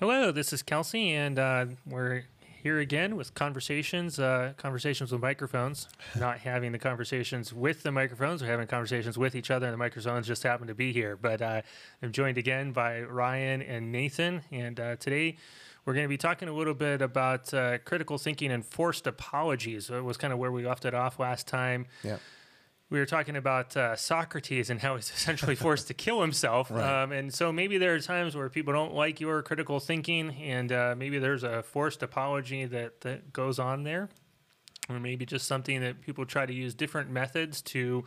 Hello, this is Kelsey, and uh, we're here again with conversations, uh, conversations with microphones. Not having the conversations with the microphones, we're having conversations with each other, and the microphones just happen to be here. But uh, I'm joined again by Ryan and Nathan, and uh, today we're going to be talking a little bit about uh, critical thinking and forced apologies. It was kind of where we left it off last time. Yeah. We were talking about uh, Socrates and how he's essentially forced to kill himself. Right. Um, and so maybe there are times where people don't like your critical thinking, and uh, maybe there's a forced apology that, that goes on there. Or maybe just something that people try to use different methods to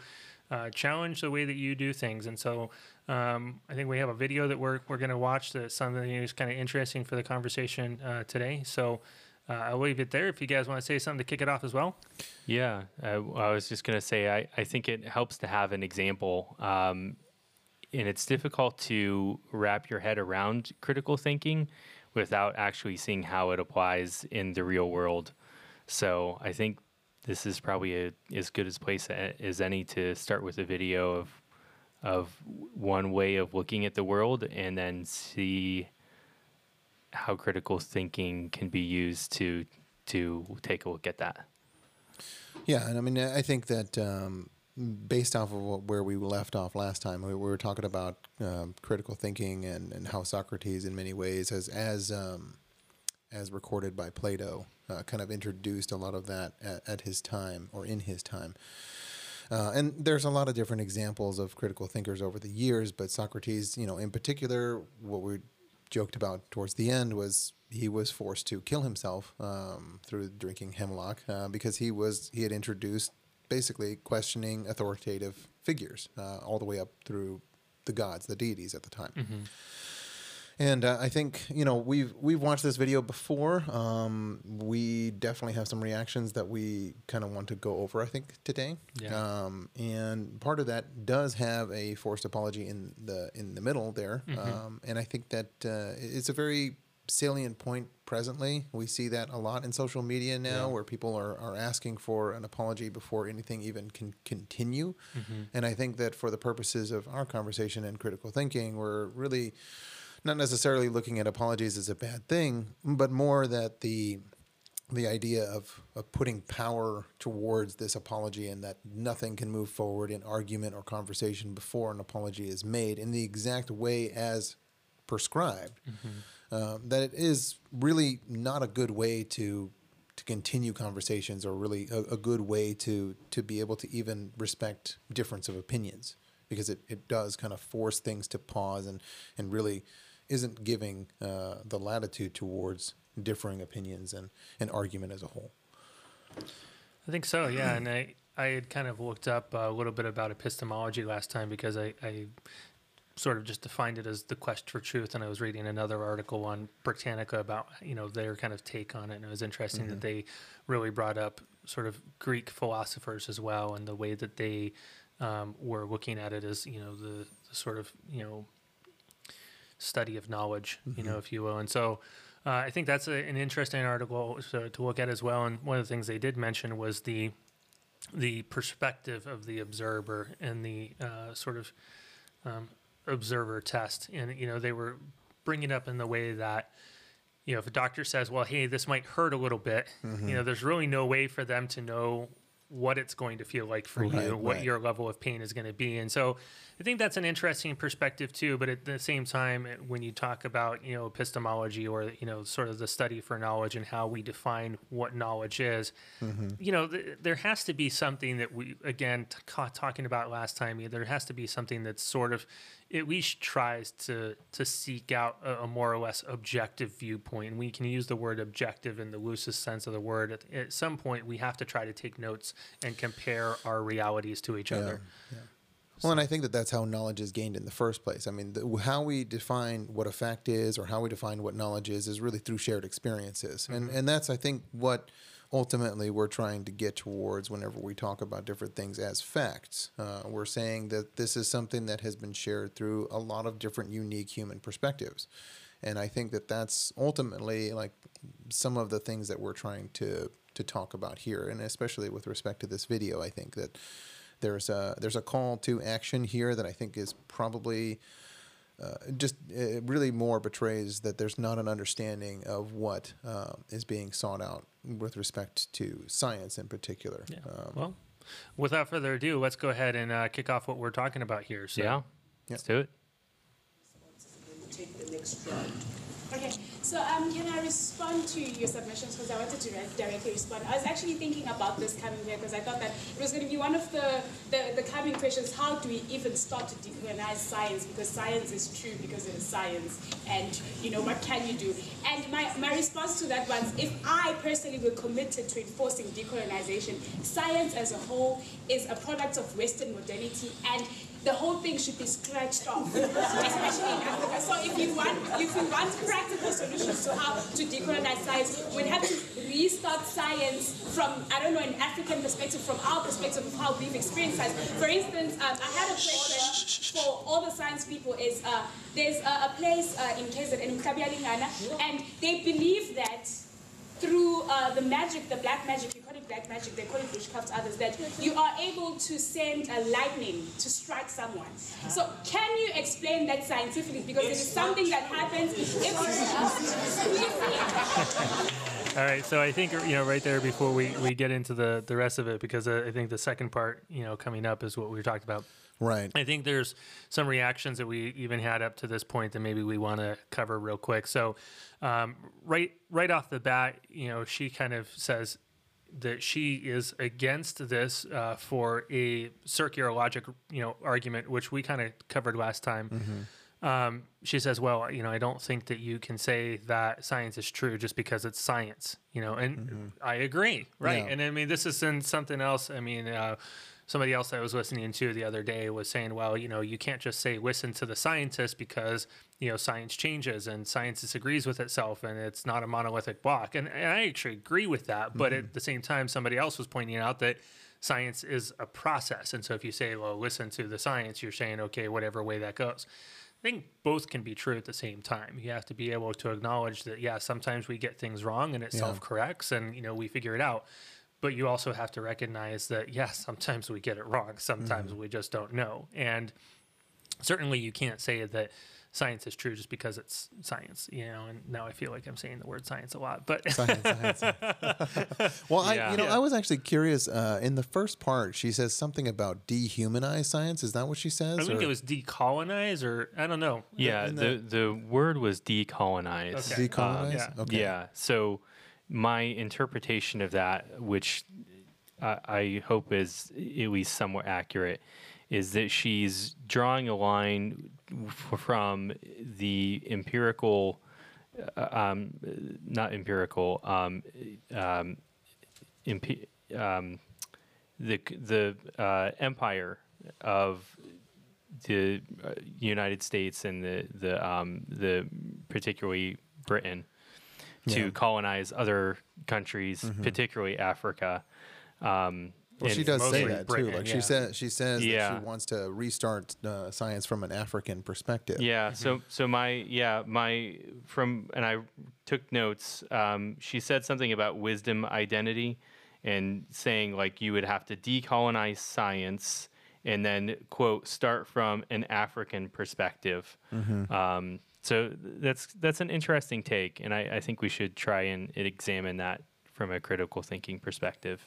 uh, challenge the way that you do things. And so um, I think we have a video that we're, we're going to watch that's something that is kind of interesting for the conversation uh, today. So uh, I'll leave it there if you guys want to say something to kick it off as well. Yeah, uh, I was just going to say, I, I think it helps to have an example. Um, and it's difficult to wrap your head around critical thinking without actually seeing how it applies in the real world. So I think this is probably a, as good a place as any to start with a video of of one way of looking at the world and then see how critical thinking can be used to to take a look at that. Yeah, and I mean, I think that um, based off of what, where we left off last time, we, we were talking about um, critical thinking and, and how Socrates, in many ways, as as um, as recorded by Plato, uh, kind of introduced a lot of that at, at his time or in his time. Uh, and there's a lot of different examples of critical thinkers over the years, but Socrates, you know, in particular, what we joked about towards the end was he was forced to kill himself um, through drinking hemlock uh, because he was he had introduced basically questioning authoritative figures uh, all the way up through the gods, the deities at the time. And uh, I think you know we've we've watched this video before. Um, we definitely have some reactions that we kind of want to go over. I think today, Yeah. um, and part of that does have a forced apology in the in the middle there. Um, and I think that uh, it's a very salient point presently. We see that a lot in social media now, Yeah. where people are, are asking for an apology before anything even can continue. And I think that for the purposes of our conversation and critical thinking, we're really not necessarily looking at apologies as a bad thing, but more that the the idea of, of putting power towards this apology and that nothing can move forward in argument or conversation before an apology is made in the exact way as prescribed. Um, that it is really not a good way to to continue conversations or really a, a good way to to be able to even respect difference of opinions because it, it does kind of force things to pause and and really isn't giving uh, the latitude towards differing opinions and an argument as a whole. I think so, yeah. And I, I had kind of looked up a little bit about epistemology last time because I, I sort of just defined it as the quest for truth. And I was reading another article on Britannica about, you know, their kind of take on it. And it was interesting that they really brought up sort of Greek philosophers as well and the way that they um, were looking at it as, you know, the, the sort of, you know, study of knowledge, you know, if you will. And so uh, I think that's a, an interesting article to, to look at as well. And one of the things they did mention was the the perspective of the observer and the uh, sort of um, observer test. And you know, they were bringing up in the way that you know, if a doctor says, "Well, hey, this might hurt a little bit," you know, there's really no way for them to know what it's going to feel like for Right, you, what right. your level of pain is going to be. And so I think that's an interesting perspective too, but at the same time when you talk about, you know, epistemology or you know, sort of the study for knowledge and how we define what knowledge is, mm-hmm. you know, th- there has to be something that we again t- talking about last time, there has to be something that's sort of at least tries to to seek out a, a more or less objective viewpoint. And we can use the word objective in the loosest sense of the word. At, at some point, we have to try to take notes and compare our realities to each other. Well, and I think that that's how knowledge is gained in the first place. I mean, the, how we define what a fact is or how we define what knowledge is is really through shared experiences. And and that's I think what ultimately we're trying to get towards whenever we talk about different things as facts. Uh, we're saying that this is something that has been shared through a lot of different unique human perspectives. And I think that that's ultimately like some of the things that we're trying to to talk about here, and especially with respect to this video, I think that there's a there's a call to action here that I think is probably uh, just it really more betrays that there's not an understanding of what um, is being sought out with respect to science in particular. Yeah. Um, well, without further ado, let's go ahead and uh, kick off what we're talking about here. So, Yeah. Let's do it. Take the next round. Okay, so um, can I respond to your submissions because I wanted to re- directly respond. I was actually thinking about this coming here because I thought that it was going to be one of the, the, the coming questions. How do we even start to decolonize science? Because science is true because it is science, and you know what can you do? And my, my response to that was, if I personally were committed to enforcing decolonization, science as a whole is a product of Western modernity and the whole thing should be scratched off, especially in Africa. So if you want, if you want practical solutions to how to decolonize science, we'd have to restart science from, I don't know, an African perspective, from our perspective of how we've experienced science. For instance, um, I had a question for all the science people, is uh, there's a, a place uh, in KZN, in Mkabialingana, and they believe that through uh, the magic, the black magic, you call it black magic, they call it witchcraft, others, that you are able to send a lightning to strike someone. So can you explain that scientifically? Because it is something that happens if All right, so I think you know right there before we, we get into the, the rest of it because uh, I think the second part you know coming up is what we were talking about. right. I think there's some reactions that we even had up to this point that maybe we want to cover real quick. So, um, right right off the bat, you know, she kind of says that she is against this uh, for a circular logic, you know, argument, which we kind of covered last time. Um, she says, "Well, you know, I don't think that you can say that science is true just because it's science, you know." And I agree, right? Yeah. And I mean, this is in something else. I mean, uh, somebody else I was listening to the other day was saying, "Well, you know, you can't just say listen to the scientists because you know science changes and science disagrees with itself, and it's not a monolithic block." And, and I actually agree with that, but at mm-hmm. the same time, somebody else was pointing out that science is a process, and so if you say, "Well, listen to the science," you're saying, "Okay, whatever way that goes." I think both can be true at the same time. You have to be able to acknowledge that, yeah, sometimes we get things wrong and it Yeah. self corrects and, you know, we figure it out. But you also have to recognize that, yeah, sometimes we get it wrong. Sometimes mm-hmm. we just don't know. And certainly you can't say that science is true just because it's science, you know. And now I feel like I'm saying the word science a lot, but Science, science. well, I, you know, Yeah. I was actually curious. Uh, in the first part, she says something about dehumanize science. Is that what she says? I think or- it was decolonize or I don't know. Yeah, in the, the word was decolonize. Okay. decolonize. yeah. Okay. Yeah. So my interpretation of that, which I, I hope is at least somewhat accurate, is that she's drawing a line from the empirical, uh, um, not empirical, um, um, um, the the uh, empire of the uh, United States and the the um, the particularly Britain to Yeah. colonize other countries, particularly Africa. Um, Well, she does say that Britain, too. Like yeah. she says, she says that she wants to restart uh, science from an African perspective. Yeah. So so my yeah my from and I took notes. Um, she said something about wisdom identity, and saying like you would have to decolonize science and then quote start from an African perspective. Um, so that's that's an interesting take, and I, I think we should try and examine that from a critical thinking perspective.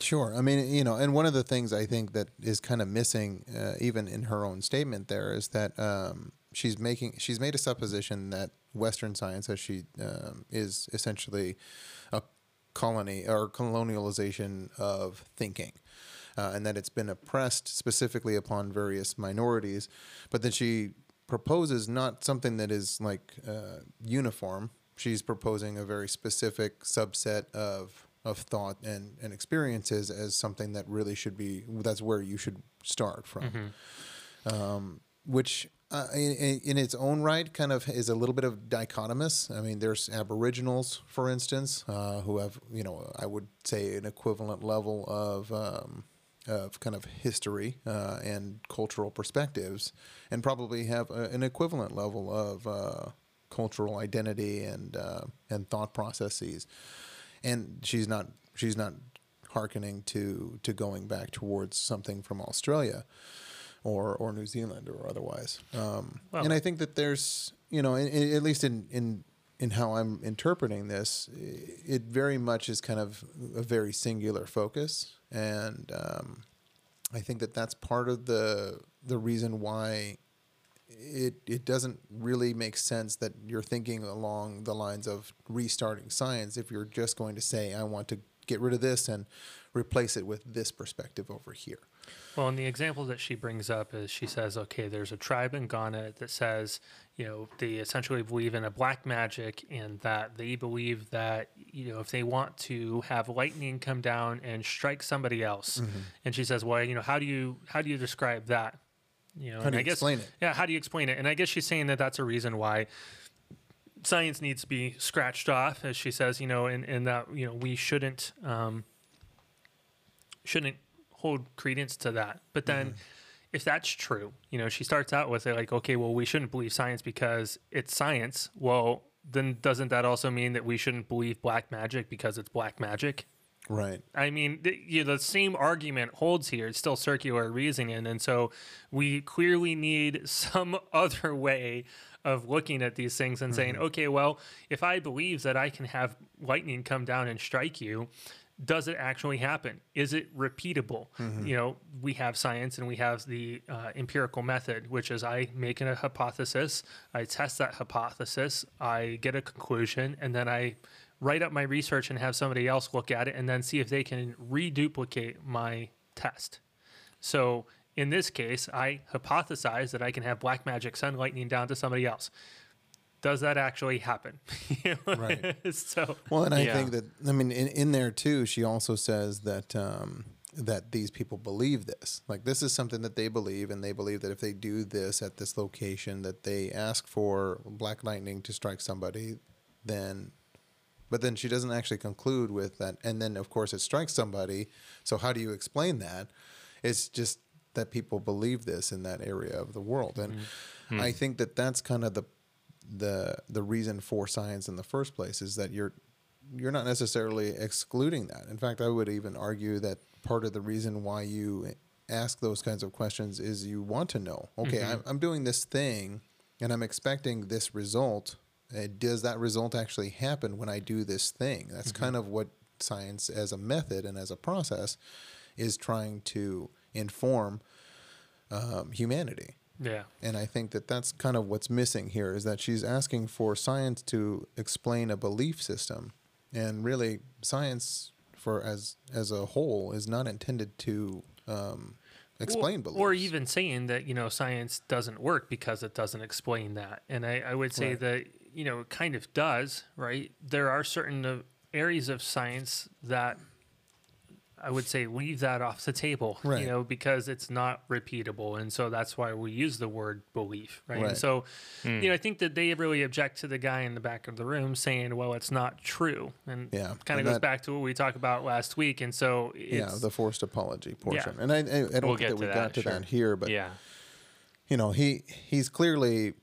Sure. I mean, you know, and one of the things I think that is kind of missing, uh, even in her own statement, there is that um, she's making she's made a supposition that Western science, as she um, is essentially a colony or colonialization of thinking. Uh, and that it's been oppressed specifically upon various minorities, but then she proposes not something that is like uh, uniform. She's proposing a very specific subset of of thought and, and experiences as something that really should be that's where you should start from um, which uh, in, in in its own right kind of is a little bit of dichotomous. I mean, there's Aboriginals, for instance, uh, who have you know I would say an equivalent level of um, of kind of history uh, and cultural perspectives, and probably have a, an equivalent level of uh, cultural identity and uh, and thought processes. And she's not she's not hearkening to to going back towards something from Australia or or New Zealand or otherwise. Um, Well- and I think that there's you know, in, in, at least in in in how I'm interpreting this, it very much is kind of a very singular focus, and um, I think that that's part of the the reason why it it doesn't really make sense that you're thinking along the lines of restarting science if you're just going to say I want to get rid of this and replace it with this perspective over here. Well, and the example that she brings up is she says, okay, there's a tribe in Ghana that says, you know, they essentially believe in a black magic and that they believe that, you know, if they want to have lightning come down and strike somebody else. Mm-hmm. And she says, well, you know, how do you how do you describe that? You know, How do I you guess, explain it? Yeah, how do you explain it? And I guess she's saying that that's a reason why science needs to be scratched off, as she says, you know, and, and that, you know, we shouldn't um, shouldn't hold credence to that. But then Mm-hmm. if that's true, you know, she starts out with it like, okay, well, we shouldn't believe science because it's science. Well, then doesn't that also mean that we shouldn't believe black magic because it's black magic? Right. I mean, the, you know, the same argument holds here. It's still circular reasoning, and so we clearly need some other way of looking at these things and saying, okay, well, if I believe that I can have lightning come down and strike you, does it actually happen? Is it repeatable? You know, we have science and we have the uh, empirical method, which is I make a hypothesis, I test that hypothesis, I get a conclusion, and then I write up my research and have somebody else look at it and then see if they can reduplicate my test. So in this case, I hypothesize that I can have black magic sun lightning down to somebody else. Does that actually happen? Right. so Well, and I Yeah. think that I mean in, in there too, she also says that um, that these people believe this. Like this is something that they believe, and they believe that if they do this at this location, that they ask for black lightning to strike somebody, then. But then she doesn't actually conclude with that, and then of course it strikes somebody. So how do you explain that? It's just that people believe this in that area of the world, and mm-hmm. I hmm. think that that's kind of the the the reason for science in the first place is that you're you're not necessarily excluding that. In fact, I would even argue that part of the reason why you ask those kinds of questions is you want to know. Okay, mm-hmm. I'm, I'm doing this thing, and I'm expecting this result. Uh, does that result actually happen when I do this thing? That's kind of what science, as a method and as a process, is trying to inform um, humanity. yeah, And I think that that's kind of what's missing here is that she's asking for science to explain a belief system, and really science for as as a whole is not intended to um, explain or, beliefs. or even saying that you know science doesn't work because it doesn't explain that. And I, I would say Right. that you know it kind of does, right? There are certain uh, areas of science that I would say leave that off the table, Right. you know, because it's not repeatable, and so that's why we use the word belief, right? And Right. so, you know, I think that they really object to the guy in the back of the room saying, "Well, it's not true," and Yeah, kind of goes that- back to what we talked about last week, and so yeah, the forced apology portion. And I, I, I don't We'll think get that we to got that, to sure. that here, but yeah. you know, he he's clearly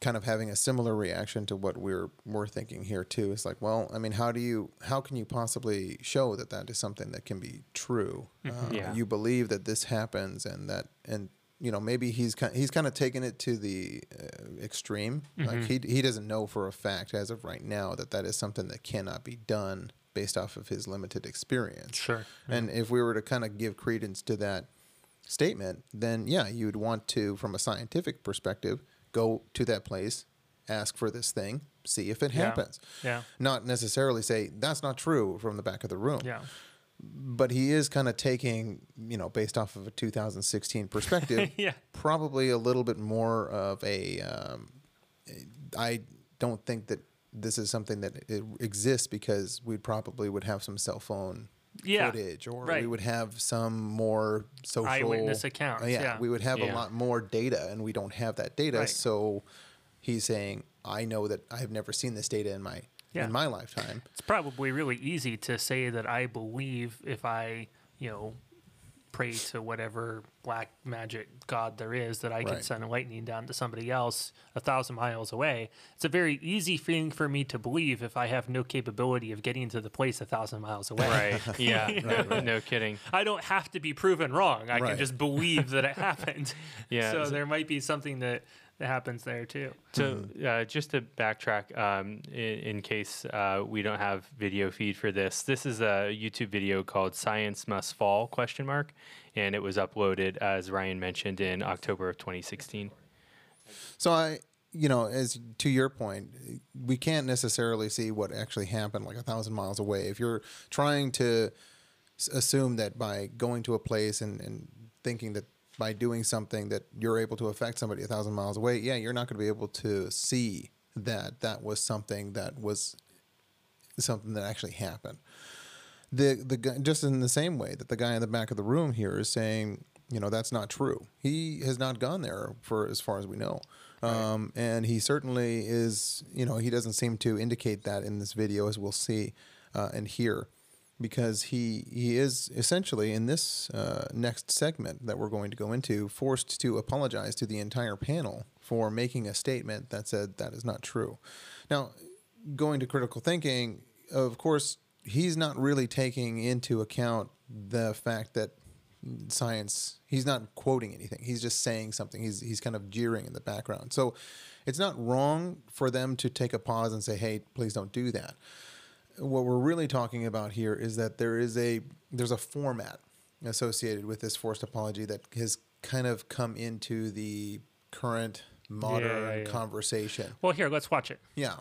kind of having a similar reaction to what we're we're thinking here too. It's like, well, I mean, how do you how can you possibly show that that is something that can be true? Uh, Yeah. You believe that this happens, and that and you know maybe he's kind he's kind of taken it to the uh, extreme. Like he he doesn't know for a fact as of right now that that is something that cannot be done based off of his limited experience. Sure. And if we were to kind of give credence to that statement, then yeah, you'd want to, from a scientific perspective, go to that place, ask for this thing, see if it Yeah. happens. Yeah. Not necessarily say that's not true from the back of the room. yeah. But he is kind of taking, you know, based off of a 2016 perspective, Yeah. probably a little bit more of a. Um, I don't think that this is something that exists because we probably would have some cell phone Yeah, footage, or we would have some more social Eyewitness accounts, Uh, yeah, yeah. we would have a lot more data, and we don't have that data. Right. So he's saying, "I know that I have never seen this data in my Yeah. in my lifetime." It's probably really easy to say that I believe if I, you know, pray to whatever black magic god there is that I can send lightning down to somebody else a thousand miles away. It's a very easy thing for me to believe if I have no capability of getting to the place a thousand miles away. Right. Yeah. no, no kidding. I don't have to be proven wrong. I Right. can just believe that it happened. Yeah, So so- there might be something that, that happens there too. So uh, just to backtrack, um, in, in case uh, we don't have video feed for this, this is a YouTube video called "Science Must Fall?" question mark, and it was uploaded as Ryan mentioned in October of 2016. So I, you know, as to your point, we can't necessarily see what actually happened like a thousand miles away. If you're trying to assume that by going to a place and, and thinking that by doing something that you're able to affect somebody a thousand miles away, yeah, you're not going to be able to see that that was something that was something that actually happened. The the guy, just in the same way that the guy in the back of the room here is saying, you know, that's not true. He has not gone there for as far as we know. Um, and he certainly is, you know, he doesn't seem to indicate that in this video, as we'll see uh, and hear, because he he is essentially in this uh, next segment that we're going to go into forced to apologize to the entire panel for making a statement that said that is not true. Now, going to critical thinking, of course, he's not really taking into account the fact that science he's not quoting anything. He's just saying something. He's he's kind of jeering in the background. So it's not wrong for them to take a pause and say hey please don't do that what we're really talking about here is that there is a there's a format associated with this forced apology that has kind of come into the current modern yeah, yeah. conversation Well, here, let's watch it. yeah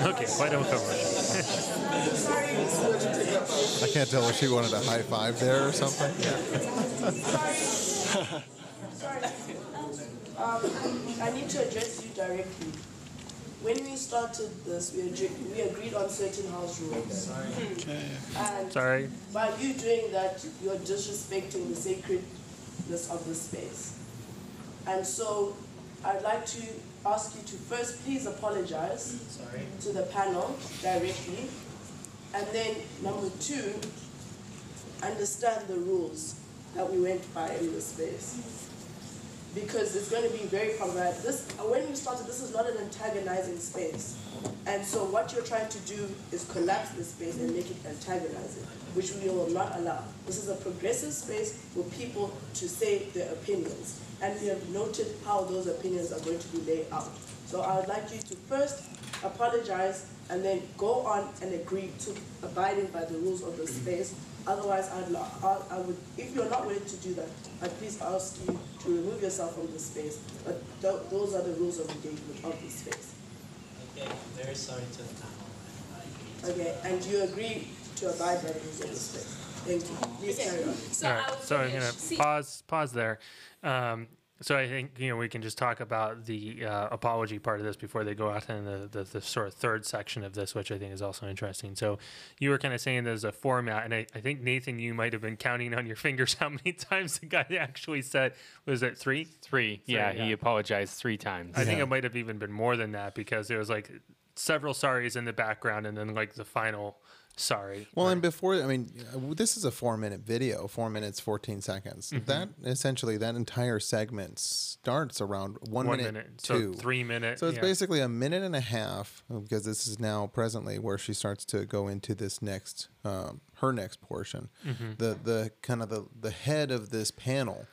Okay, why don't we cover it? I can't tell if she wanted a high five there or something. Sorry. Um, I need to address you directly. When we started this, we agreed, we agreed on certain house rules. And Sorry. by you doing that, you're disrespecting the sacredness of the space. And so I'd like to ask you to first please apologize to the panel directly. And then number two, understand the rules that we went by in the space. Because it's going to be very problematic. This, when we started, this is not an antagonizing space. And so what you're trying to do is collapse the space and make it antagonizing, which we will not allow. This is a progressive space for people to say their opinions. And we have noted how those opinions are going to be laid out. So I would like you to first apologize and then go on and agree to abiding by the rules of the space. Otherwise, I'd, lo- I I would, if you're not willing to do that, I'd please ask you to remove yourself from the space. But th- those are the rules of engagement of the space. Okay, I'm very sorry to the panel. Okay, and you agree to abide by the rules of the space. Thank you. Please carry on. So All so I'm gonna pause pause there. Um, so I think you know we can just talk about the uh, apology part of this before they go out in the, the the sort of third section of this, which I think is also interesting. So you were kind of saying there's a format, and I, I think Nathan, you might have been counting on your fingers how many times the guy actually said was it three? Three. Yeah, yeah. he apologized three times. I think it might have even been more than that because it was like several sorries in the background, and then like the final sorry. Well, and before, I mean, uh, this is a four minute video, four minutes, 14 seconds. Mm-hmm. That essentially, that entire segment starts around one, one minute, minute, two. so three minutes. So it's yeah. basically a minute and a half because this is now presently where she starts to go into this next, um, her next portion. Mm-hmm. The the kind of the the head of this panel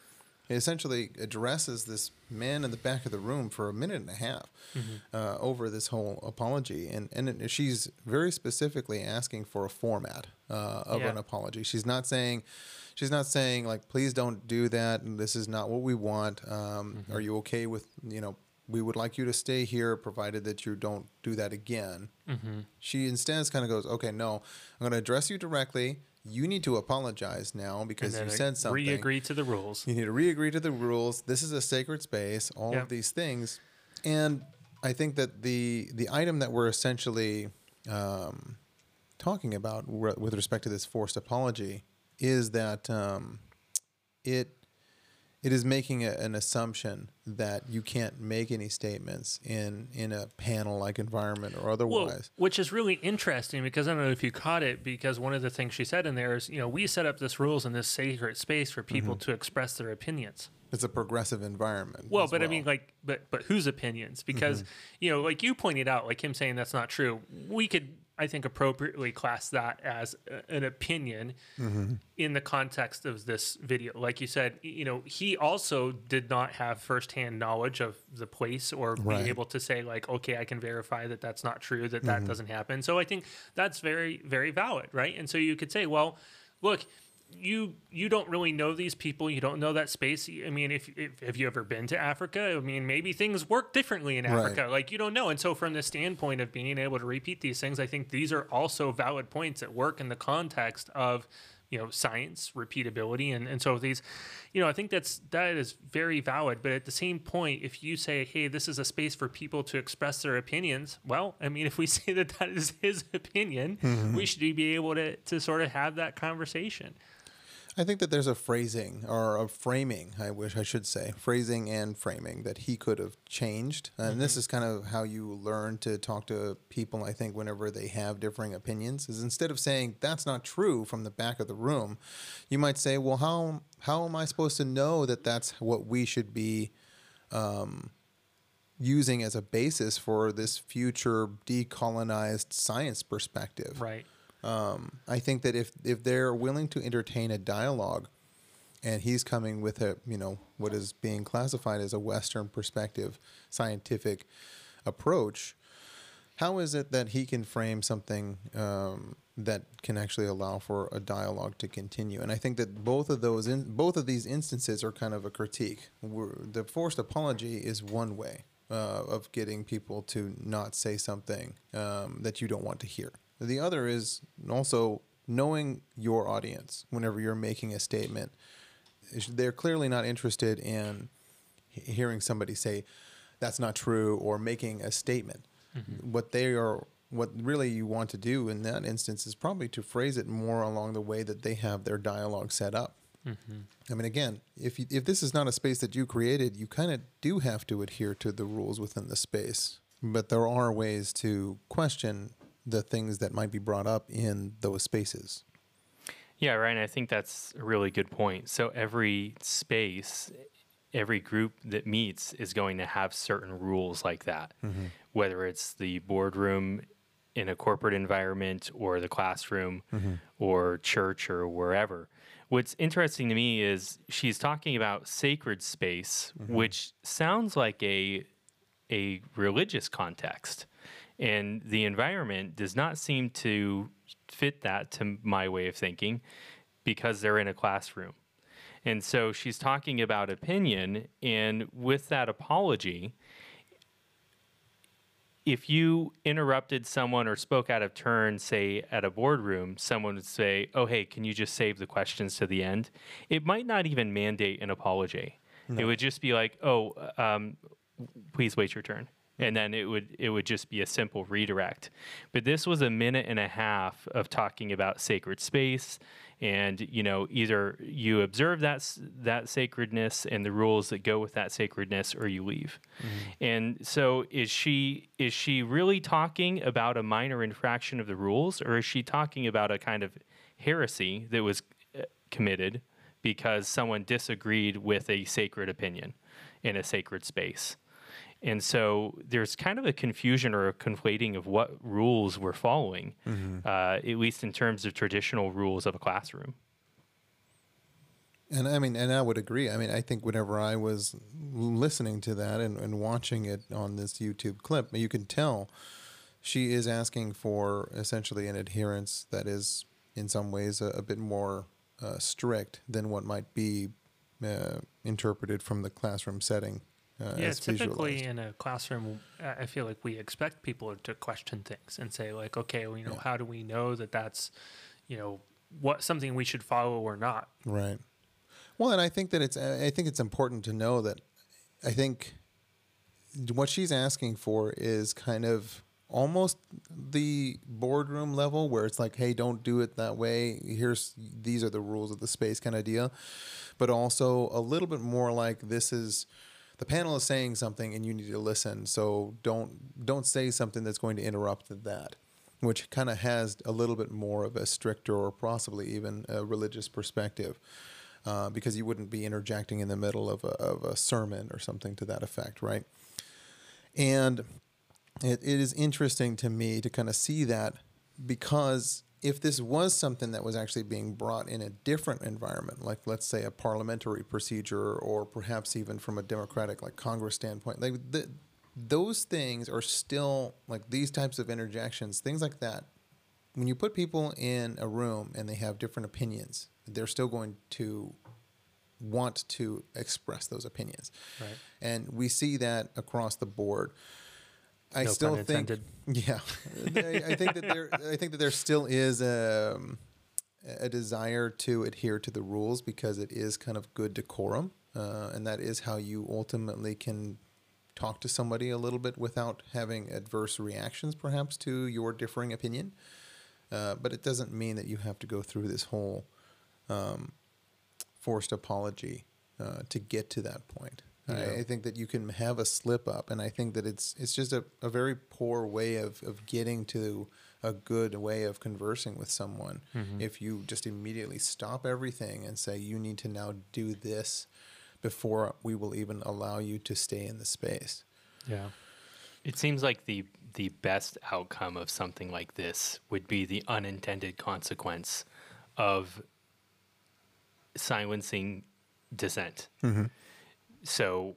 essentially addresses this man in the back of the room for a minute and a half uh, over this whole apology, and and it, she's very specifically asking for a format uh, of Yeah. an apology. She's not saying. She's not saying like, please don't do that. And this is not what we want. Um, Are you okay with you know? We would like you to stay here, provided that you don't do that again. She instead kind of goes, okay, no, I'm going to address you directly. You need to apologize now because you said something. Re-agree to the rules. You need to re-agree to the rules. This is a sacred space. All Yep. of these things, and I think that the the item that we're essentially um, talking about with respect to this forced apology is that um, it it is making a, an assumption that you can't make any statements in in a panel like environment or Well, otherwise. which is really interesting because I don't know if you caught it because one of the things she said in there is, you know, we set up this rules in this sacred space for people Mm-hmm. to express their opinions. it's a progressive environment. Well, but I mean, like, but but whose opinions? Because Mm-hmm. you know, like you pointed out, like him saying that's not true. We could, I think, appropriately class that as a, an opinion Mm-hmm. in the context of this video. Like you said, you know, he also did not have firsthand knowledge of the place or Right. be able to say like, okay, I can verify that that's not true, that that doesn't happen. So I think that's very, very valid, right? And so you could say, well, look you you don't really know these people. You don't know that space. I mean if, if have you ever been to africa? I mean maybe things work differently in Right. africa. Like you don't know. And so from the standpoint of being able to repeat these things i think these are also valid points that work in the context of you know science repeatability. And, and so these you know i think that's that is very valid. But at the same point if you say hey this is a space for people to express their opinions well i mean if we say that that is his opinion mm-hmm. we should be able to to sort of have that conversation I think that there's a phrasing or a framing, I wish I should say, phrasing and framing that he could have changed. And this is kind of how you learn to talk to people, I think, whenever they have differing opinions, is instead of saying that's not true from the back of the room, you might say, well, how, how am I supposed to know that that's what we should be um, using as a basis for this future decolonized science perspective? right Um, I think that if if they're willing to entertain a dialogue, and he's coming with a you know what is being classified as a Western perspective, scientific approach, how is it that he can frame something um, that can actually allow for a dialogue to continue? And I think that both of those in both of these instances are kind of a critique. We're, the forced apology is one way uh, of getting people to not say something um, that you don't want to hear. The other is also knowing your audience whenever you're making a statement. They're clearly not interested in hearing somebody say that's not true or making a statement. Mm-hmm. What they are, what really you want to do in that instance is probably to phrase it more along the way that they have their dialogue set up. Mm-hmm. I mean, again, if you, if this is not a space that you created, you kind of do have to adhere to the rules within the space. But there are ways to question the things that might be brought up in those spaces. Yeah, Ryan, I think that's a really good point. So every space, every group that meets is going to have certain rules like that, mm-hmm. whether it's the boardroom in a corporate environment or the classroom mm-hmm. or church or wherever. What's interesting to me is she's talking about sacred space, mm-hmm. which sounds like a a religious context. And the environment does not seem to fit that to my way of thinking because they're in a classroom. And so she's talking about opinion. And with that apology, if you interrupted someone or spoke out of turn, say at a boardroom, someone would say, Oh, hey, can you just save the questions to the end? It might not even mandate an apology. It would just be like, Oh, um, please wait your turn and then it would it would just be a simple redirect. But this was a minute and a half of talking about sacred space and you know either you observe that that sacredness and the rules that go with that sacredness or you leave. And so is she is she really talking about a minor infraction of the rules or is she talking about a kind of heresy that was uh, committed because someone disagreed with a sacred opinion in a sacred space and so there's kind of a confusion or a conflating of what rules we're following, uh, at least in terms of traditional rules of a classroom. And I mean, and I would agree. I mean, I think whenever I was listening to that and, and watching it on this YouTube clip, you can tell she is asking for essentially an adherence that is, in some ways, a, a bit more uh, strict than what might be uh, interpreted from the classroom setting. Uh, yeah, typically visualized. in a classroom, I feel like we expect people to question things and say like, okay, well, you know, how do we know that that's, you know, what something we should follow or not? Right. Well, and I think that it's I think it's important to know that I think what she's asking for is kind of almost the boardroom level where it's like, hey, don't do it that way. Here's these are the rules of the space kind of deal, but also a little bit more like this is the panel is saying something and you need to listen. So don't don't say something that's going to interrupt that, which kind of has a little bit more of a stricter or possibly even a religious perspective. Uh, because you wouldn't be interjecting in the middle of a, of a sermon or something to that effect, right? And it, it is interesting to me to kind of see that because if this was something that was actually being brought in a different environment, like let's say a parliamentary procedure or perhaps even from a democratic like Congress standpoint, like the, those things are still like these types of interjections, things like that. When you put people in a room and they have different opinions, they're still going to want to express those opinions. Right. And we see that across the board. I No still think, yeah, I, I think that there, I think that there still is a, a desire to adhere to the rules because it is kind of good decorum, uh, and that is how you ultimately can talk to somebody a little bit without having adverse reactions, perhaps to your differing opinion. Uh, but it doesn't mean that you have to go through this whole um, forced apology uh, to get to that point. I, I think that you can have a slip up, and I think that it's it's just a, a very poor way of, of getting to a good way of conversing with someone mm-hmm. if you just immediately stop everything and say you need to now do this before we will even allow you to stay in the space. Yeah. It seems like the the best outcome of something like this would be the unintended consequence of silencing dissent. Mm-hmm. So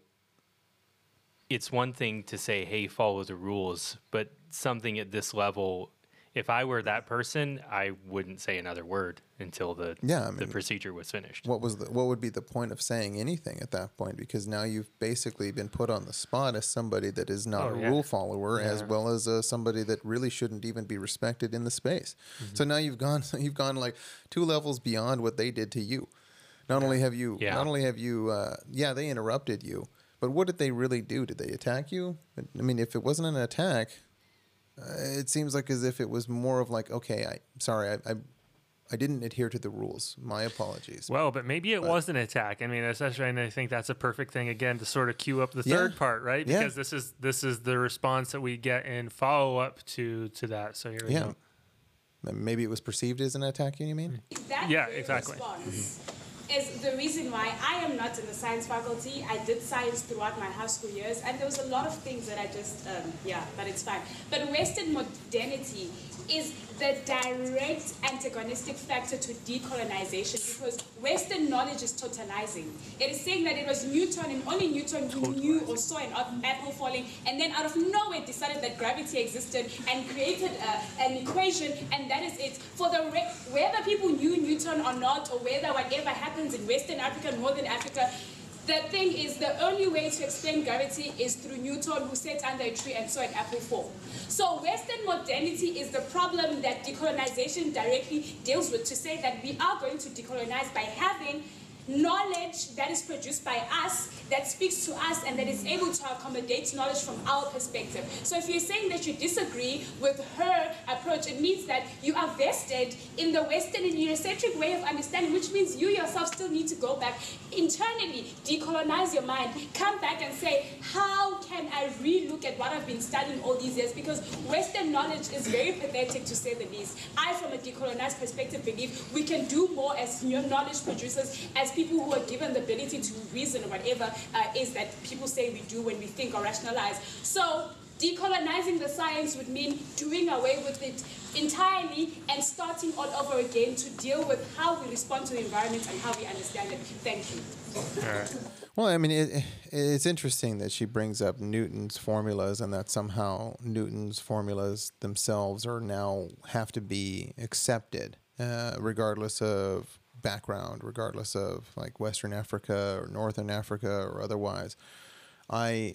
it's one thing to say, "Hey, follow the rules," but something at this level, if I were that person, I wouldn't say another word until the Yeah, I the procedure was finished. What was the, what would be the point of saying anything at that point? Because now you've basically been put on the spot as somebody that is not Oh, a yeah. rule follower, as well as uh, somebody that really shouldn't even be respected in the space. Mm-hmm. So now you've gone you've gone like two levels beyond what they did to you. Not only have you Yeah. not only have you uh, yeah they interrupted you, but what did they really do? Did they attack you? I mean, if it wasn't an attack, uh, it seems like as if it was more of like okay, I sorry, I. I I didn't adhere to the rules. My apologies. Well, but maybe it was an attack. I mean, essentially, and I think that's a perfect thing again to sort of cue up the Yeah. third part, right? Yeah. Because this is this is the response that we get in follow up to to that. So here we Yeah. go. Maybe it was perceived as an attack, you mean? That Yeah, very exactly. response is the reason why I am not in the science faculty. I did science throughout my high school years, and there was a lot of things that I just, um, yeah, but it's fine. But Western modernity is the direct antagonistic factor to decolonization because Western knowledge is totalizing. It is saying that it was Newton and only Newton who knew or saw an apple falling, and then out of nowhere decided that gravity existed and created uh, an equation, and that is it. For the re- whether people knew Newton or not, or whether whatever happens in Western Africa, Northern Africa, the thing is, the only way to explain gravity is through Newton, who sat under a tree and saw an apple fall. So, Western modernity is the problem that decolonization directly deals with. To say that we are going to decolonize by having knowledge that is produced by us, that speaks to us, and that is able to accommodate knowledge from our perspective. So, if you're saying that you disagree with her approach, it means that you are vested in the Western and Eurocentric way of understanding, which means you yourself still need to go back internally, decolonize your mind, come back and say, how can I relook at what I've been studying all these years? Because Western knowledge is very pathetic to say the least. I, from a decolonized perspective, believe we can do more as knowledge producers, as people who are given the ability to reason or whatever uh, is that people say we do when we think or rationalize. So, decolonizing the science would mean doing away with it entirely and starting all over again to deal with how we respond to the environment and how we understand it. Thank you. Well, I mean, it, it's interesting that she brings up Newton's formulas and that somehow Newton's formulas themselves are now have to be accepted, uh, regardless of background, regardless of like Western Africa or Northern Africa or otherwise. I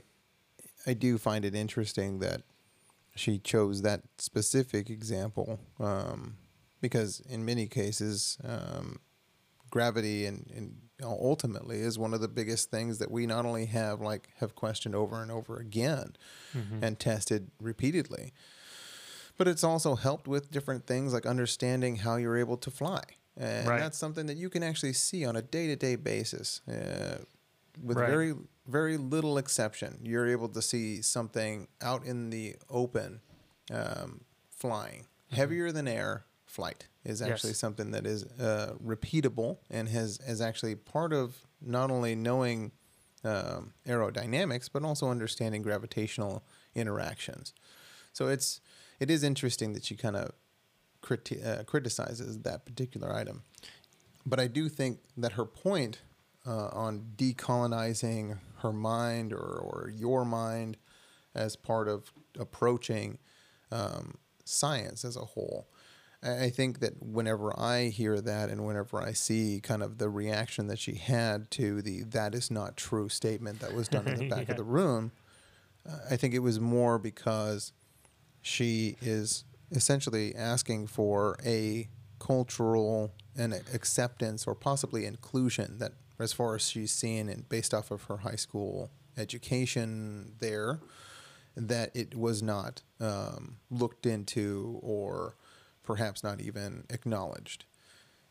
I do find it interesting that she chose that specific example um, because in many cases um, gravity and, and ultimately is one of the biggest things that we not only have like have questioned over and over again and tested repeatedly but it's also helped with different things like understanding how you're able to fly. And Right. that's something that you can actually see on a day to day basis. Uh, with Right. very, very little exception, you're able to see something out in the open um, flying. Heavier than air flight is Mm-hmm. Yes. actually something that is uh, repeatable and has, is actually part of not only knowing um, aerodynamics, but also understanding gravitational interactions. So it's it is interesting that you kind of criti- uh, criticizes that particular item, but I do think that her point uh, on decolonizing her mind or, or your mind as part of approaching um, science as a whole. I think that whenever I hear that and whenever I see kind of the reaction that she had to the "that is not true" statement that was done in the back Yeah. of the room, uh, I think it was more because she is essentially asking for a cultural and acceptance or possibly inclusion that as far as she's seen and based off of her high school education there that it was not um, looked into or perhaps not even acknowledged.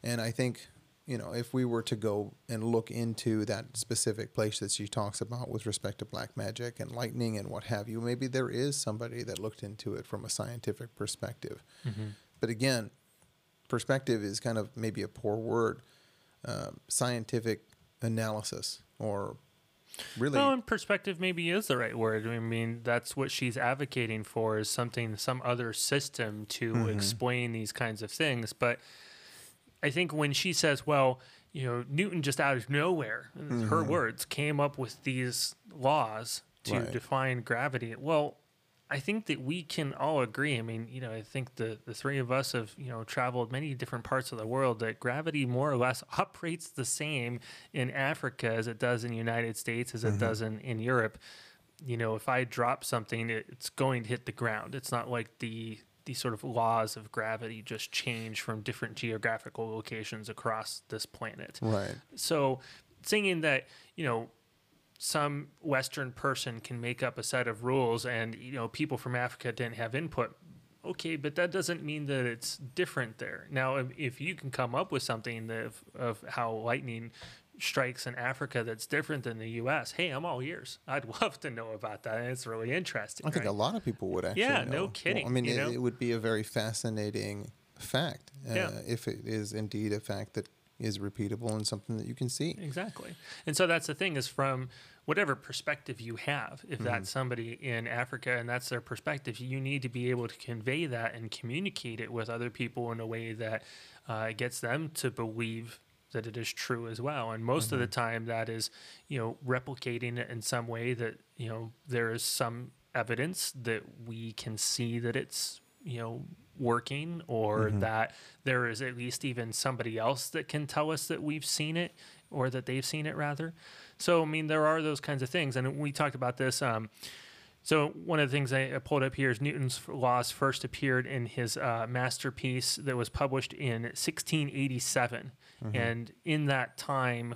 And i think you know if we were to go and look into that specific place that she talks about with respect to black magic and lightning and what have you maybe there is somebody that looked into it from a scientific perspective but again perspective is kind of maybe a poor word um, scientific analysis or really Well, and perspective maybe is the right word. I mean, that's what she's advocating for is something, some other system to Mm-hmm. explain these kinds of things. But I think when she says, well, you know, Newton just out of nowhere, her words, came up with these laws to Mm-hmm. Right. define gravity. Well, I think that we can all agree. I mean, you know, I think the, the three of us have, you know, traveled many different parts of the world that gravity more or less operates the same in Africa as it does in the United States, as it does in, in Europe. You know, if I drop something, it, it's going to hit the ground. It's not like the the sort of laws of gravity just change from different geographical locations across this planet. right So saying that, you know, some Western person can make up a set of rules and, you know, people from Africa didn't have input. Okay, but that doesn't mean that it's different there. Now, if, if you can come up with something that of, of how lightning strikes in Africa that's different than the U.S., hey, I'm all ears. I'd love to know about that. It's really interesting. I think right? a lot of people would actually. Yeah, know. no Well, kidding, I mean, it, it would be a very fascinating fact uh, Yeah. if it is indeed a fact that is repeatable and something that you can see. Exactly. And so that's the thing is from whatever perspective you have, if that's somebody in Africa and that's their perspective, you need to be able to convey that and communicate it with other people in a way that uh, gets them to believe that it is true as well. And most of the time that is, you know, replicating it in some way that, you know, there is some evidence that we can see that it's, you know, working or that there is at least even somebody else that can tell us that we've seen it or that they've seen it rather. So I mean there are those kinds of things and we talked about this um so one of the things I I pulled up here is Newton's laws first appeared in his uh, masterpiece that was published in 1687, and in that time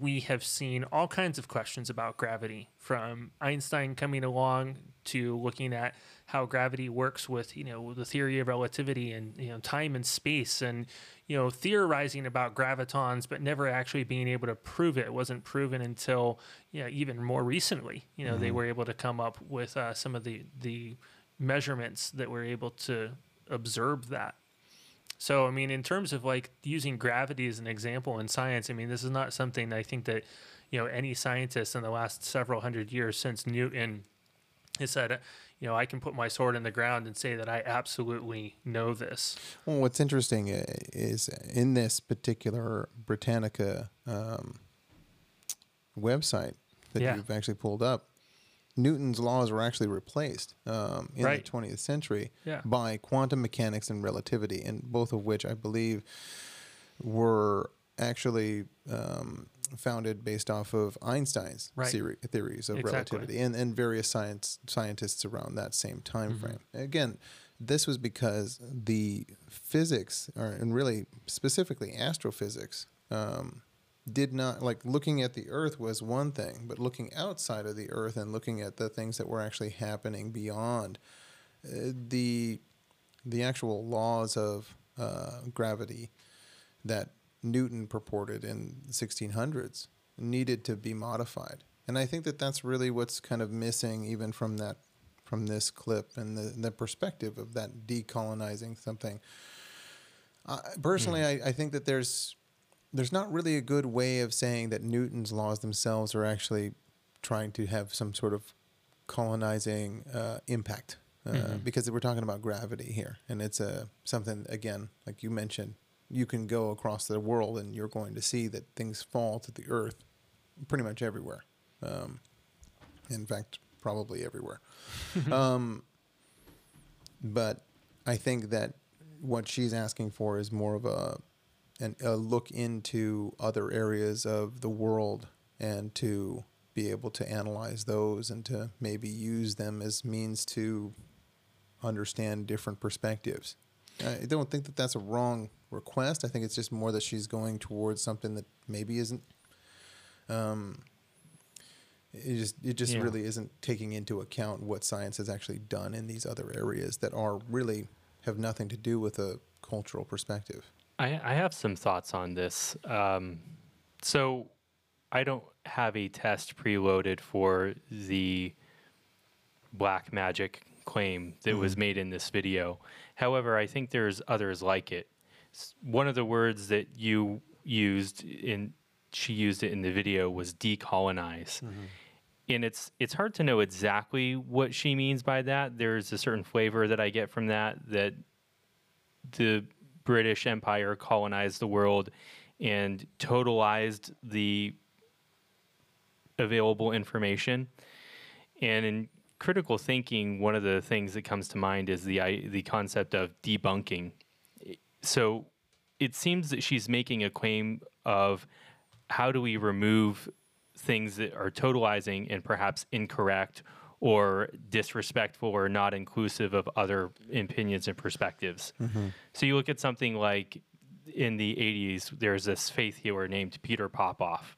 we have seen all kinds of questions about gravity, from Einstein coming along to looking at how gravity works with you know the theory of relativity and you know time and space, and you know theorizing about gravitons, but never actually being able to prove it. It wasn't proven until you know, even more recently. You know they were able to come up with uh, some of the the measurements that were able to observe that. So, I mean, in terms of like using gravity as an example in science, I mean, this is not something I think that, you know, any scientist in the last several hundred years since Newton has said, you know, I can put my sword in the ground and say that I absolutely know this. Well, what's interesting is in this particular Britannica um, website that Yeah. you've actually pulled up, Newton's laws were actually replaced um, in Right. the 20th century Yeah. by quantum mechanics and relativity, and both of which I believe were actually um, founded based off of Einstein's Right. theory, theories of Exactly. relativity and, and various science scientists around that same time Mm-hmm. frame. Again, this was because the physics, or, and really specifically astrophysics, um, did not like looking at the Earth was one thing, but looking outside of the Earth and looking at the things that were actually happening beyond uh, the the actual laws of uh, gravity that Newton purported in the 1600s needed to be modified. And I think that that's really what's kind of missing, even from that, from this clip and the, the perspective of that decolonizing something. Uh, personally, I, I think that there's there's not really a good way of saying that Newton's laws themselves are actually trying to have some sort of colonizing uh, impact uh, because we're talking about gravity here, and it's a something again, like you mentioned, you can go across the world and you're going to see that things fall to the earth pretty much everywhere. Um, in fact, probably everywhere. um, but I think that what she's asking for is more of a an, a look into other areas of the world and to be able to analyze those and to maybe use them as means to understand different perspectives. I don't think that that's a wrong request. I think it's just more that she's going towards something that maybe isn't. Um, it just it just Yeah. really isn't taking into account what science has actually done in these other areas that are really have nothing to do with a cultural perspective. I, I have some thoughts on this. Um, so I don't have a test preloaded for the black magic claim that was made in this video. However, I think there's others like it. One of the words that you used in she used it in the video was decolonize. And it's it's hard to know exactly what she means by that. There's a certain flavor that I get from that that the British Empire colonized the world and totalized the available information. And in critical thinking, one of the things that comes to mind is the the concept of debunking. So it seems that she's making a claim of how do we remove things that are totalizing and perhaps incorrect or disrespectful or not inclusive of other opinions and perspectives. So you look at something like in the 80s, there's this faith healer named Peter Popoff.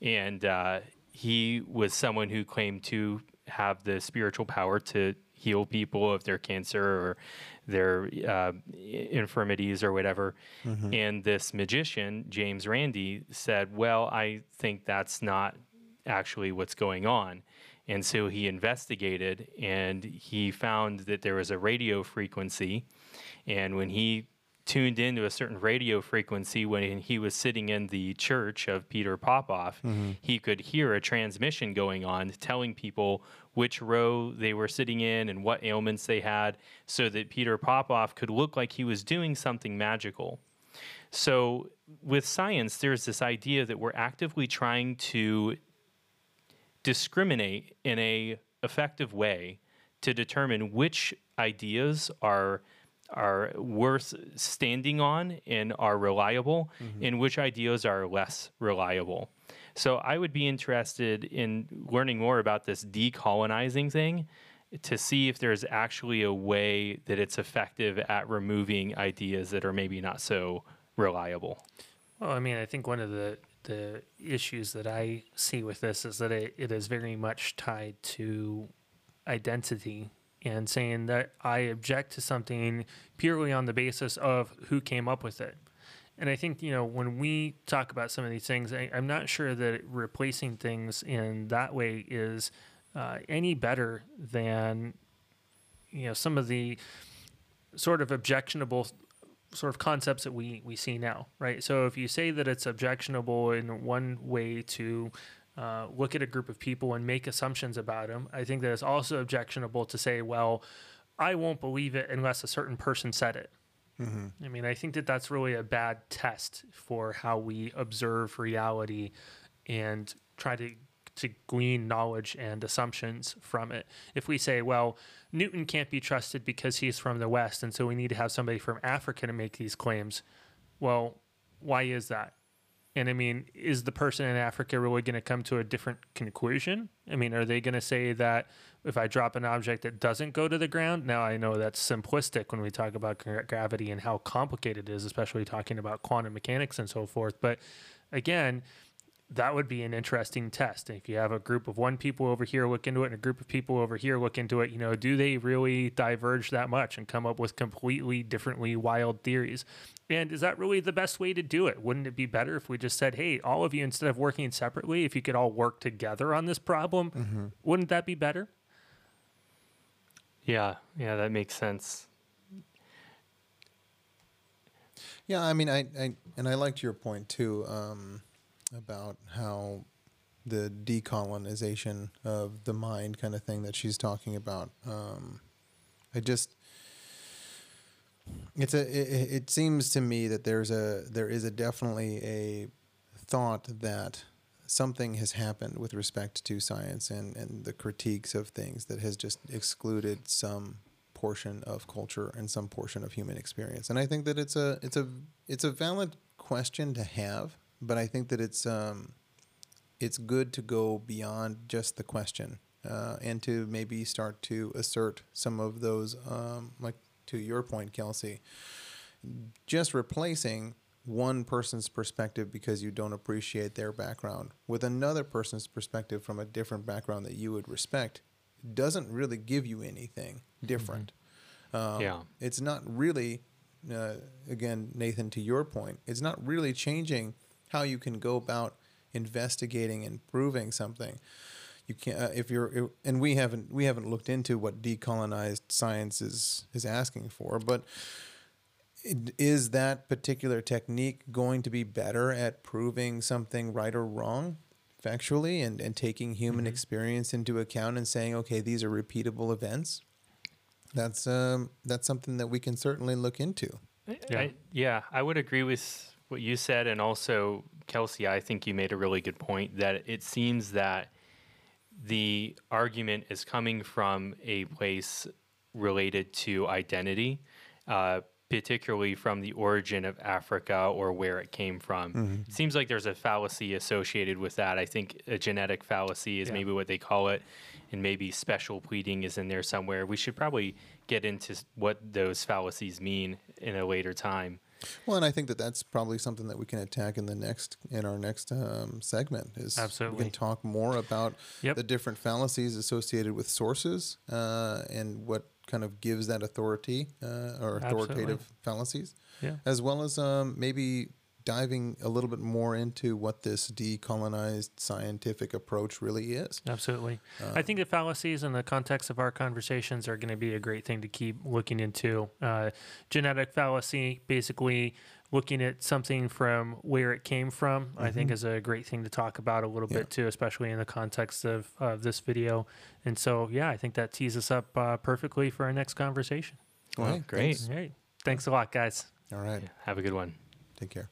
And uh, he was someone who claimed to have the spiritual power to heal people of their cancer or their uh, infirmities or whatever. And this magician, James Randi, said, Well, I think that's not actually what's going on. And so he investigated and he found that there was a radio frequency. And when he tuned into a certain radio frequency when he was sitting in the church of Peter Popoff, mm-hmm. he could hear a transmission going on telling people which row they were sitting in and what ailments they had so that Peter Popoff could look like he was doing something magical. So with science, there's this idea that we're actively trying to discriminate in a effective way to determine which ideas are are worth standing on and are reliable mm-hmm. and which ideas are less reliable. So I would be interested in learning more about this decolonizing thing to see if there's actually a way that it's effective at removing ideas that are maybe not so reliable. Well, I mean, I think one of the the issues that I see with this is that it, it is very much tied to identity and saying that I object to something purely on the basis of who came up with it. And I think, you know, when we talk about some of these things, I, I'm not sure that replacing things in that way is uh, any better than, you know, some of the sort of objectionable sort of concepts that we we see now, right? So if you say that it's objectionable in one way to uh, look at a group of people and make assumptions about them, I think that it's also objectionable to say, well, I won't believe it unless a certain person said it. I mean, I think that that's really a bad test for how we observe reality and try to to glean knowledge and assumptions from it. If we say, well, Newton can't be trusted because he's from the West, and so we need to have somebody from Africa to make these claims, well, why is that? And I mean, is the person in Africa really going to come to a different conclusion? I mean, are they going to say that if I drop an object that doesn't go to the ground? Now, I know that's simplistic when we talk about gravity and how complicated it is, especially talking about quantum mechanics and so forth. But again, that would be an interesting test. If you have a group of one people over here look into it and a group of people over here look into it, you know, do they really diverge that much and come up with completely differently wild theories? And is that really the best way to do it? Wouldn't it be better if we just said, hey, all of you, instead of working separately, if you could all work together on this problem, wouldn't that be better? Yeah, yeah, that makes sense. Yeah, I mean, I, I and I liked your point too um, about how the decolonization of the mind kind of thing that she's talking about. Um, I just it's a it, it seems to me that there's a there is a definitely a thought that something has happened with respect to science and, and the critiques of things that has just excluded some portion of culture and some portion of human experience. And I think that it's a it's a it's a valid question to have, but I think that it's um, it's good to go beyond just the question uh, and to maybe start to assert some of those, um, like to your point, Kelsey, just replacing one person's perspective because you don't appreciate their background with another person's perspective from a different background that you would respect doesn't really give you anything different. Um, Yeah. It's not really, uh, again, Nathan, to your point, it's not really changing how you can go about investigating and proving something. You can't uh, if you're and we haven't we haven't looked into what decolonized science is is asking for, but is that particular technique going to be better at proving something right or wrong factually and, and taking human experience into account and saying okay these are repeatable events that's um, that's something that we can certainly look into Yeah. I, yeah, I would agree with what you said. And also, Kelsey, I think you made a really good point that it seems that the argument is coming from a place related to identity, uh, particularly from the origin of Africa or where it came from. It seems like there's a fallacy associated with that. I think a genetic fallacy is Yeah. maybe what they call it, and maybe special pleading is in there somewhere. We should probably get into what those fallacies mean in a later time. Well and i think that that's probably something that we can attack in the next in our next um, segment is absolutely we can talk more about Yep. the different fallacies associated with sources uh, and what kind of gives that authority uh, or authoritative Absolutely. fallacies Yeah. as well as um, maybe diving a little bit more into what this decolonized scientific approach really is. Absolutely. I think the fallacies in the context of our conversations are going to be a great thing to keep looking into. Uh, genetic fallacy, basically looking at something from where it came from, I think is a great thing to talk about a little Yeah. bit too, especially in the context of, of this video. And so, yeah, I think that tees us up uh, perfectly for our next conversation. Well, great. thanks. All right. Thanks a lot, guys. All right. Have a good one. Take care.